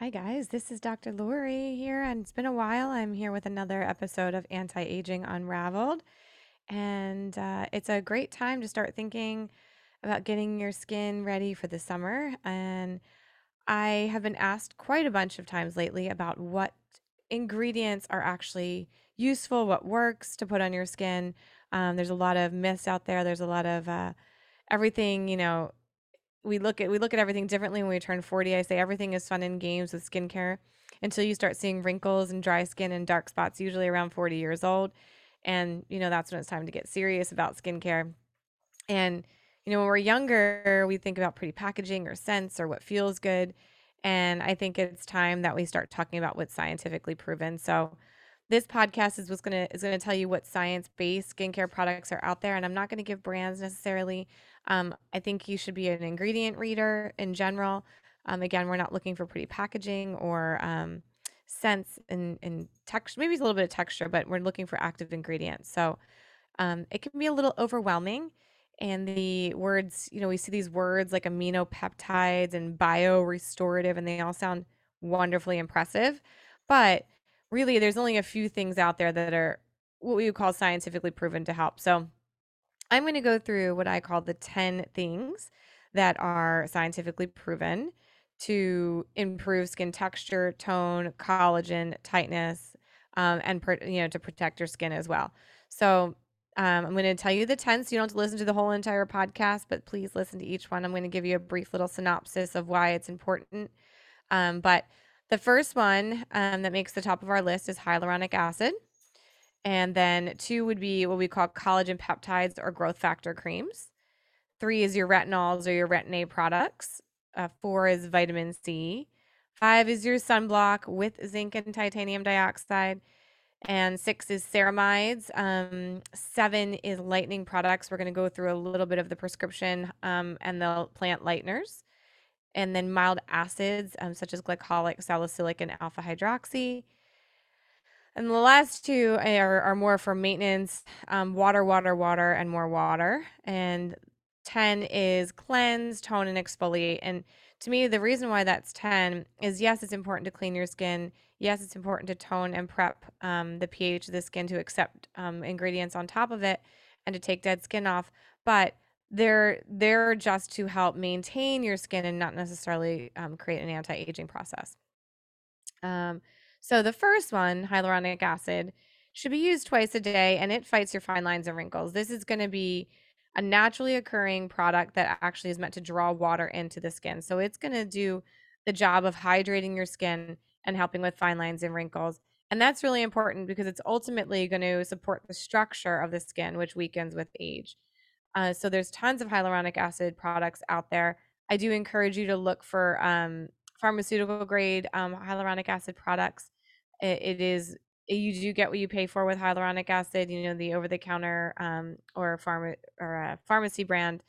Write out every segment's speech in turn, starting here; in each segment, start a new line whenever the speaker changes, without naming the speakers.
Hi, guys. This is Dr. Lori here, and it's been a while. I'm here with another episode of Anti Aging Unraveled. And uh, it's a great time to start thinking about getting your skin ready for the summer. And I have been asked quite a bunch of times lately about what ingredients are actually useful, what works to put on your skin. Um, there's a lot of myths out there, there's a lot of uh, everything, you know, we look at we look at everything differently when we turn 40. I say everything is fun and games with skincare until you start seeing wrinkles and dry skin and dark spots, usually around 40 years old. And you know, that's when it's time to get serious about skincare. And you know, when we're younger, we think about pretty packaging or scents or what feels good. And I think it's time that we start talking about what's scientifically proven. So this podcast is what's gonna is gonna tell you what science-based skincare products are out there. And I'm not gonna give brands necessarily. Um, I think you should be an ingredient reader in general. Um, again, we're not looking for pretty packaging or um, scents and, texture. Maybe it's a little bit of texture, but we're looking for active ingredients. So um, it can be a little overwhelming. And the words, you know, we see these words like aminopeptides and biorestorative, and they all sound wonderfully impressive. But really, there's only a few things out there that are what we would call scientifically proven to help. So I'm going to go through what I call the 10 things that are scientifically proven to improve skin texture, tone, collagen, tightness, um, and you know to protect your skin as well. So um, I'm going to tell you the 10 so you don't have to listen to the whole entire podcast, but please listen to each one. I'm going to give you a brief little synopsis of why it's important. Um, but the first one um, that makes the top of our list is hyaluronic acid. And then two would be what we call collagen peptides or growth factor creams. Three is your retinols or your retin A products. Uh, four is vitamin C. Five is your sunblock with zinc and titanium dioxide. And six is ceramides. Um, seven is lightening products. We're going to go through a little bit of the prescription um, and the plant lighteners. And then mild acids, um, such as glycolic, salicylic, and alpha hydroxy. And the last two are, are more for maintenance um, water, water, water, and more water. And 10 is cleanse, tone, and exfoliate. And to me, the reason why that's 10 is yes, it's important to clean your skin. Yes, it's important to tone and prep um, the pH of the skin to accept um, ingredients on top of it and to take dead skin off. But they're they're just to help maintain your skin and not necessarily um, create an anti-aging process. Um, so the first one, hyaluronic acid, should be used twice a day and it fights your fine lines and wrinkles. This is going to be a naturally occurring product that actually is meant to draw water into the skin. So it's going to do the job of hydrating your skin and helping with fine lines and wrinkles. And that's really important because it's ultimately going to support the structure of the skin, which weakens with age. Uh, so there's tons of hyaluronic acid products out there. I do encourage you to look for um, pharmaceutical grade um, hyaluronic acid products it, it is you do get what you pay for with hyaluronic acid. You know, the over the counter um, or pharma or a pharmacy brand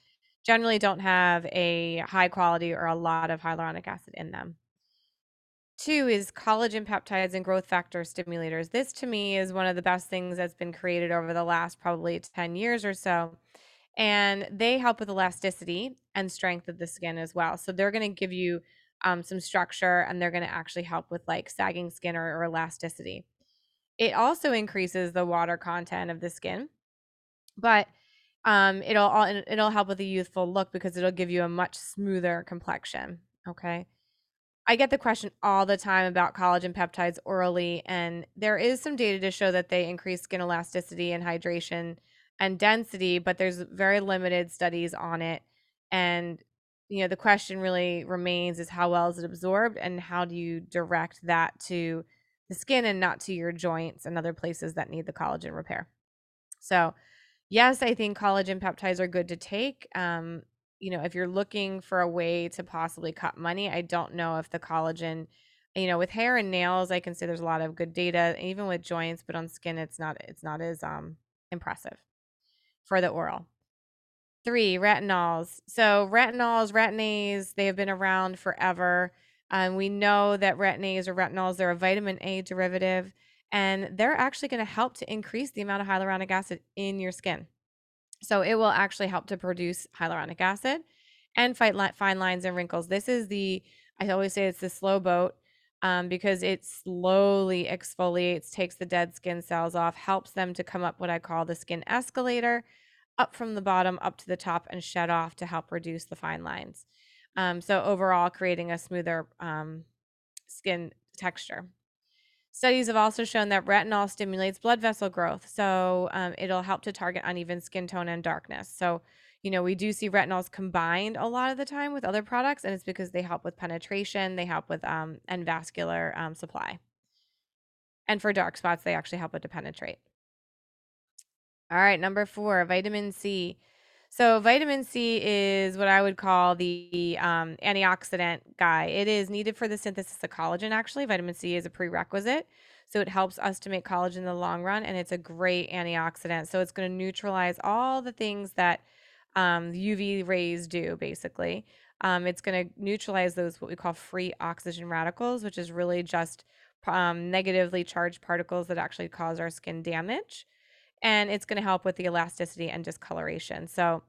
generally don't have a high quality or a lot of hyaluronic acid in them. Two is collagen peptides and growth factor stimulators. This to me is one of the best things that's been created over the last probably 10 years or so. And they help with elasticity and strength of the skin as well. So they're going to give you um, some structure and they're going to actually help with like sagging skin or, or elasticity. It also increases the water content of the skin, but um, it'll all, it'll help with a youthful look because it'll give you a much smoother complexion. Okay. I get the question all the time about collagen peptides orally, and there is some data to show that they increase skin elasticity and hydration and density, but there's very limited studies on it. And you know the question really remains is how well is it absorbed and how do you direct that to the skin and not to your joints and other places that need the collagen repair? So yes i think collagen peptides are good to take um, you know if you're looking for a way to possibly cut money i don't know if the collagen you know with hair and nails i can say there's a lot of good data even with joints but on skin it's not it's not as um impressive for the oral Three, retinols. So retinols, retin-A's, they have been around forever. Um, we know that retin-A's or retinols, they're a vitamin A derivative, and they're actually going to help to increase the amount of hyaluronic acid in your skin. So it will actually help to produce hyaluronic acid and fight li- fine lines and wrinkles. This is the, I always say it's the slow boat. um, because it slowly exfoliates, takes the dead skin cells off, helps them to come up what I call the skin escalator, up from the bottom up to the top and shed off to help reduce the fine lines. Um, so overall, creating a smoother um, skin texture. Studies have also shown that retinol stimulates blood vessel growth, so um, it'll help to target uneven skin tone and darkness. So, you know, we do see retinols combined a lot of the time with other products, and it's because they help with penetration, they help with um, and vascular um, supply. And for dark spots, they actually help it to penetrate. All right, number four, vitamin C. So vitamin C is what I would call the um, antioxidant guy. It is needed for the synthesis of collagen. Actually, vitamin C is a prerequisite, so it helps us to make collagen in the long run, and it's a great antioxidant. So it's going to neutralize all the things that um, UV rays do, basically. Um, it's going to neutralize those what we call free oxygen radicals, which is really just um, negatively charged particles that actually cause our skin damage and it's going to help with the elasticity and discoloration. So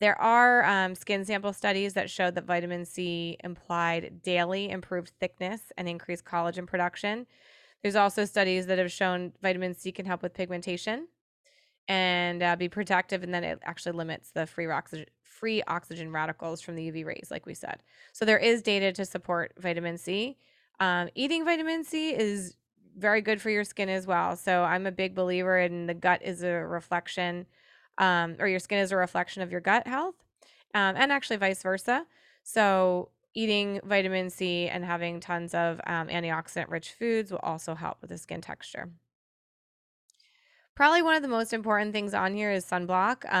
there are um, skin sample studies that showed that vitamin C implied daily improved thickness and increased collagen production. There's also studies that have shown vitamin C can help with pigmentation and uh, be protective, and then it actually limits the free oxygen free oxygen radicals from the UV rays, like we said. So there is data to support vitamin C. Um, eating vitamin C is very good for your skin as well. So I'm a big believer in the gut is a reflection, um, or your skin is a reflection of your gut health, um, and actually vice versa. So eating vitamin C and having tons of um, antioxidant rich foods will also help with the skin texture. Probably one of the most important things on here is sunblock.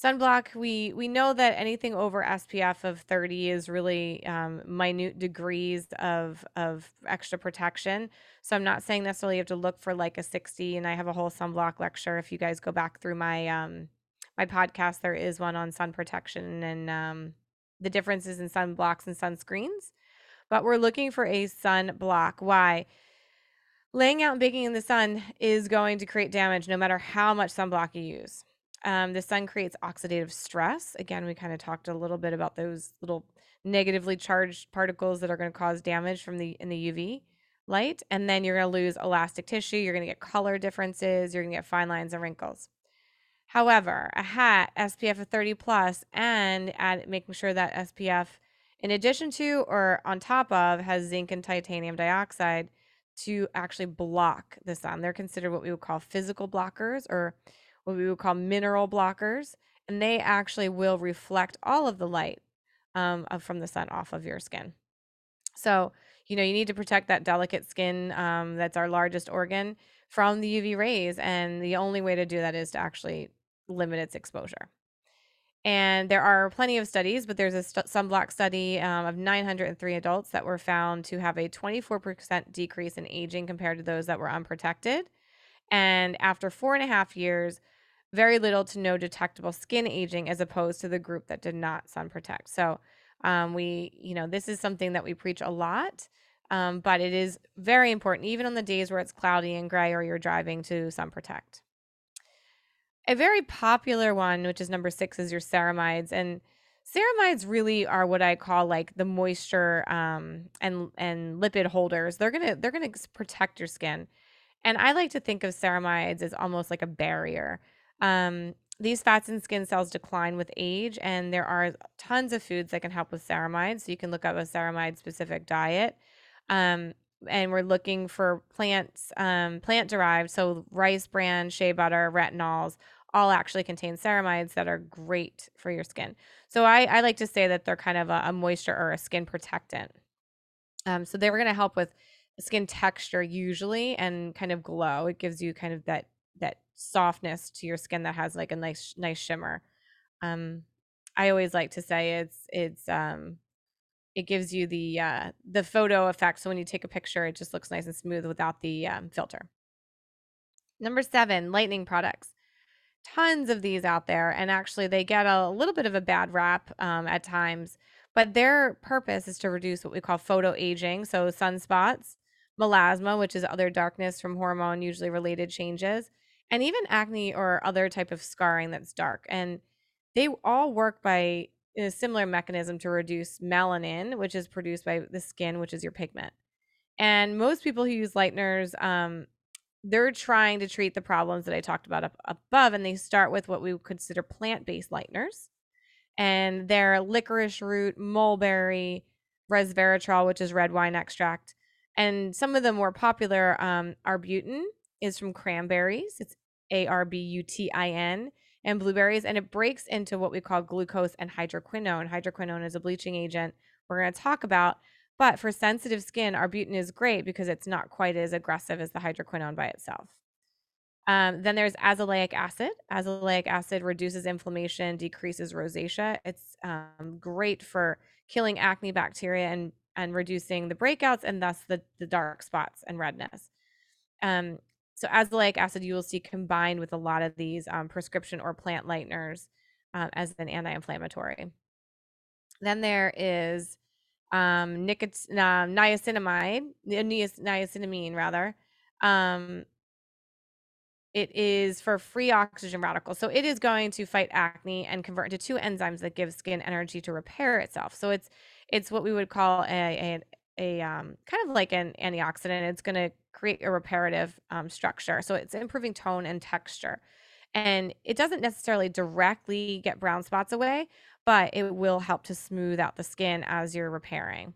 Sunblock, we we know that anything over SPF of 30 is really um, minute degrees of of extra protection. So I'm not saying necessarily you have to look for like a 60. And I have a whole sunblock lecture. If you guys go back through my um, my podcast, there is one on sun protection and um, the differences in sunblocks and sunscreens. But we're looking for a sunblock. Why? Laying out and baking in the sun is going to create damage no matter how much sunblock you use. Um, the sun creates oxidative stress. Again, we kind of talked a little bit about those little negatively charged particles that are going to cause damage from the in the UV light. And then you're going to lose elastic tissue. You're going to get color differences. You're going to get fine lines and wrinkles. However, a hat SPF of 30 plus and add making sure that SPF, in addition to or on top of, has zinc and titanium dioxide to actually block the sun. They're considered what we would call physical blockers or what we would call mineral blockers, and they actually will reflect all of the light um, from the sun off of your skin. So, you know, you need to protect that delicate skin um, that's our largest organ from the UV rays. And the only way to do that is to actually limit its exposure. And there are plenty of studies, but there's a st- sunblock study um, of 903 adults that were found to have a 24% decrease in aging compared to those that were unprotected. And after four and a half years, very little to no detectable skin aging as opposed to the group that did not sun protect. So, um, we, you know, this is something that we preach a lot, um, but it is very important, even on the days where it's cloudy and gray or you're driving to sun protect. A very popular one, which is number six, is your ceramides. And ceramides really are what I call like the moisture um, and and lipid holders. They're gonna they're gonna protect your skin. And I like to think of ceramides as almost like a barrier. Um, these fats and skin cells decline with age, and there are tons of foods that can help with ceramides. So you can look up a ceramide specific diet. Um, and we're looking for plants, um, plant derived. So rice bran, shea butter, retinols, all actually contain ceramides that are great for your skin. So I, I like to say that they're kind of a, a moisture or a skin protectant. Um, so they were going to help with skin texture usually and kind of glow. It gives you kind of that that softness to your skin that has like a nice nice shimmer. Um, I always like to say it's it's um, it gives you the uh, the photo effect. So when you take a picture, it just looks nice and smooth without the um, filter. Number seven, lightning products. Tons of these out there, and actually they get a little bit of a bad rap um, at times. But their purpose is to reduce what we call photo aging, so sunspots, melasma, which is other darkness from hormone usually related changes, and even acne or other type of scarring that's dark. And they all work by a similar mechanism to reduce melanin, which is produced by the skin, which is your pigment. And most people who use lighteners, um, they're trying to treat the problems that I talked about up above, and they start with what we would consider plant-based lighteners. And they're licorice root, mulberry, resveratrol, which is red wine extract. And some of the more popular um, arbutin is from cranberries. It's A R B U T I N and blueberries, and it breaks into what we call glucose and hydroquinone. Hydroquinone is a bleaching agent we're going to talk about. But for sensitive skin, arbutin is great because it's not quite as aggressive as the hydroquinone by itself. Um, then there's azelaic acid. Azelaic acid reduces inflammation, decreases rosacea. It's um, great for killing acne bacteria and and reducing the breakouts and thus the the dark spots and redness. Um, so azelaic acid you will see combined with a lot of these um, prescription or plant lighteners um, as an anti-inflammatory. Then there is um, nicot- uh, niacinamide, niacinamide rather. Um, it is for free oxygen radicals. So it is going to fight acne and convert into two enzymes that give skin energy to repair itself. So it's it's what we would call a a, a um, kind of like an antioxidant. It's going to create a reparative um, structure. So it's improving tone and texture. And it doesn't necessarily directly get brown spots away, but it will help to smooth out the skin as you're repairing.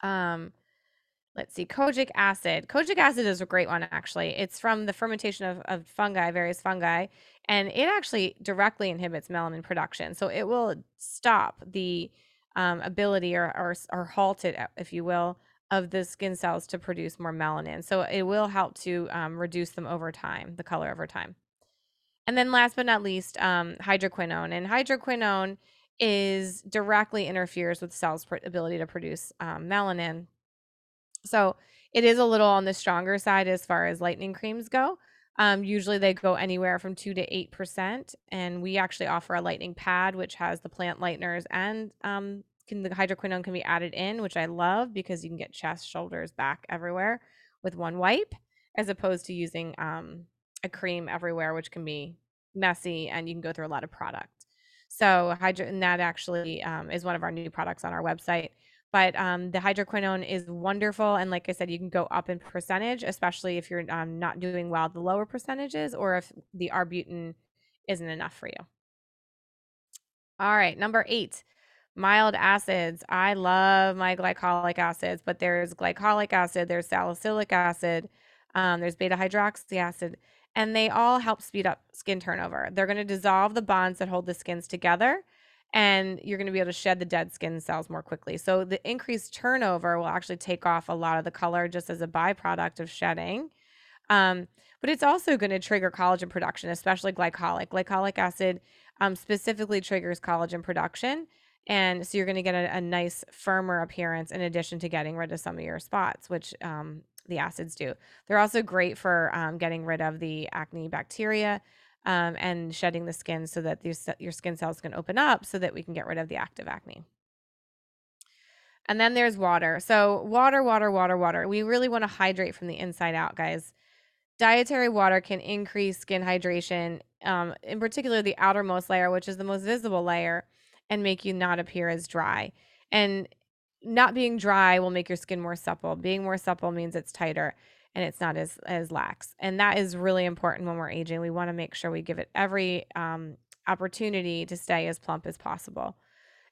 Um, let's see, kojic acid. Kojic acid is a great one, actually. It's from the fermentation of, of fungi, various fungi, and it actually directly inhibits melanin production. So it will stop the um, ability or, or, or halt it, if you will, of the skin cells to produce more melanin. So it will help to um, reduce them over time, the color over time. And then last but not least, um, hydroquinone. And hydroquinone is directly interferes with cells' ability to produce um, melanin. So it is a little on the stronger side as far as lightening creams go. Um, usually they go anywhere from two to eight percent, and we actually offer a lightening pad which has the plant lighteners and um, can, the hydroquinone can be added in, which I love because you can get chest, shoulders, back, everywhere with one wipe, as opposed to using um, a cream everywhere, which can be messy and you can go through a lot of product. So hydro and that actually um, is one of our new products on our website. But um, the hydroquinone is wonderful, and like I said, you can go up in percentage, especially if you're um, not doing well the lower percentages, or if the arbutin isn't enough for you. All right, number eight, mild acids. I love my glycolic acids, but there's glycolic acid, there's salicylic acid, um, there's beta hydroxy acid and they all help speed up skin turnover. They're going to dissolve the bonds that hold the skins together and you're going to be able to shed the dead skin cells more quickly. So the increased turnover will actually take off a lot of the color just as a byproduct of shedding. Um, but it's also going to trigger collagen production, especially glycolic. Glycolic acid um, specifically triggers collagen production. And so you're going to get a, a, nice, firmer appearance in addition to getting rid of some of your spots, which um, the acids do. They're also great for um, getting rid of the acne bacteria um, and shedding the skin so that your skin cells can open up so that we can get rid of the active acne. And then there's water. So, water, water, water, water. We really want to hydrate from the inside out, guys. Dietary water can increase skin hydration, um, in particular the outermost layer, which is the most visible layer, and make you not appear as dry. And not being dry will make your skin more supple. Being more supple means it's tighter and it's not as as lax. And that is really important when we're aging. We want to make sure we give it every um, opportunity to stay as plump as possible.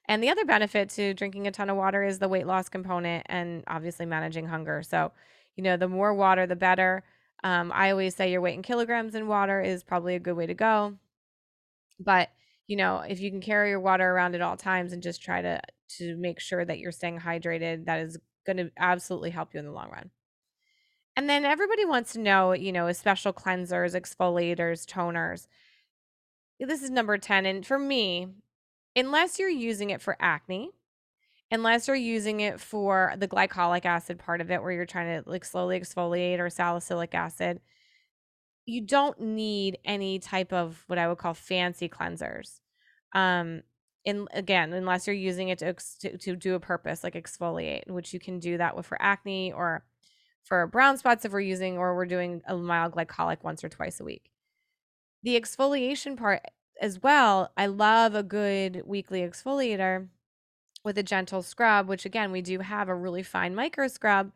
And the other benefit to drinking a ton of water is the weight loss component and obviously managing hunger. So, you know, the more water, the better. Um, I always say your weight in kilograms in water is probably a good way to go. But you know, if you can carry your water around at all times and just try to to make sure that you're staying hydrated, that is going to absolutely help you in the long run. And then everybody wants to know, you know, special cleansers, exfoliators, toners. Eh, this is number 10 and for me, unless you're using it for acne, unless you're using it for the glycolic acid part of it where you're trying to like slowly exfoliate or salicylic acid, you don't need any type of what I would call fancy cleansers. Um, in again, unless you're using it to, to, to do a purpose like exfoliate, which you can do that with for acne or for brown spots if we're using or we're doing a mild glycolic once or twice a week. The exfoliation part as well, I love a good weekly exfoliator with a gentle scrub, which again, we do have a really fine micro scrub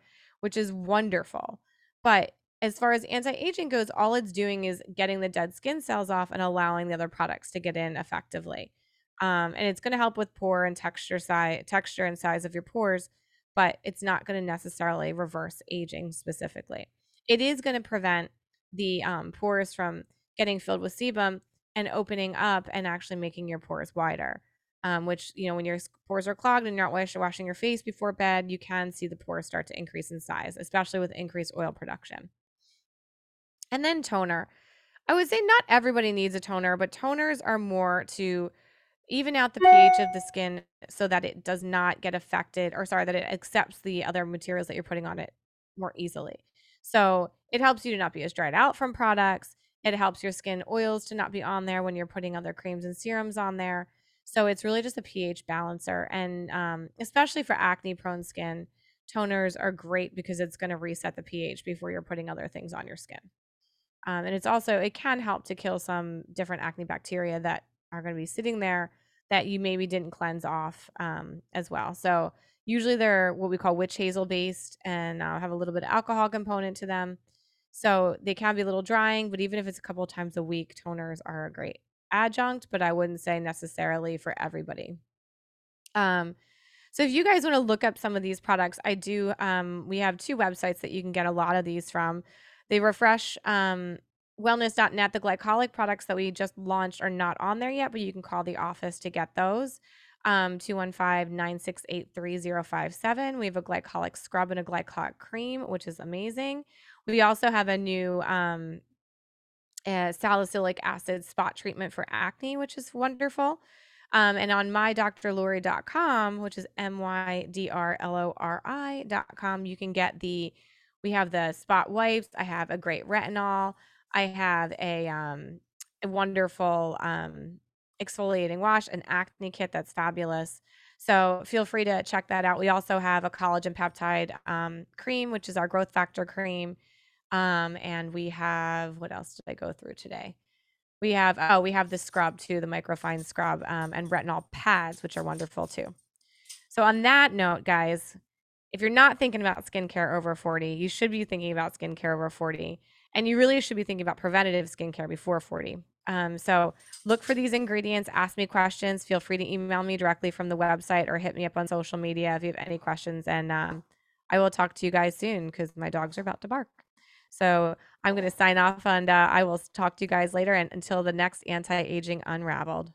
which is wonderful. But as far as anti-aging goes, all it's doing is getting the dead skin cells off and allowing the other products to get in effectively. Um, and it's going to help with pore and texture size, texture and size of your pores, but it's not going to necessarily reverse aging specifically. It is going to prevent the um, pores from getting filled with sebum and opening up and actually making your pores wider. Um, which you know when your pores are clogged and you're not washing your face before bed, you can see the pores start to increase in size, especially with increased oil production. And then toner. I would say not everybody needs a toner, but toners are more to even out the pH of the skin so that it does not get affected or sorry that it accepts the other materials that you're putting on it more easily. So, it helps you to not be as dried out from products. It helps your skin oils to not be on there when you're putting other creams and serums on there. So, it's really just a pH balancer and um, especially for acne prone skin, toners are great because it's going to reset the pH before you're putting other things on your skin. Um, and it's also it can help to kill some different acne bacteria that are going to be sitting there that you maybe didn't cleanse off um, as well. So usually they're what we call witch hazel based and uh, have a little bit of alcohol component to them. So they can be a little drying, but even if it's a couple times a week, toners are a great adjunct, but I wouldn't say necessarily for everybody. Um, so if you guys want to look up some of these products, I do. Um, we have two websites that you can get a lot of these from. They refresh um, wellness.net. The glycolic products that we just launched are not on there yet, but you can call the office to get those. Um, 215 968 3057. We have a glycolic scrub and a glycolic cream, which is amazing. We also have a new um, salicylic acid spot treatment for acne, which is wonderful. Um, and on mydrlori.com, which is M Y D R L O R I.com, you can get the we have the spot wipes. I have a great retinol. I have a um a wonderful um exfoliating wash, an acne kit that's fabulous. So feel free to check that out. We also have a collagen peptide um, cream, which is our growth factor cream. Um, and we have what else did I go through today? We have oh, we have the scrub too, the microfine scrub, um, and retinol pads, which are wonderful too. So on that note, guys, if you're not thinking about skincare over 40, you should be thinking about skincare over 40. And you really should be thinking about preventative skincare before 40. Um, so look for these ingredients, ask me questions. Feel free to email me directly from the website or hit me up on social media if you have any questions. And um, I will talk to you guys soon because my dogs are about to bark. So I'm going to sign off and uh, I will talk to you guys later. And until the next anti aging unraveled.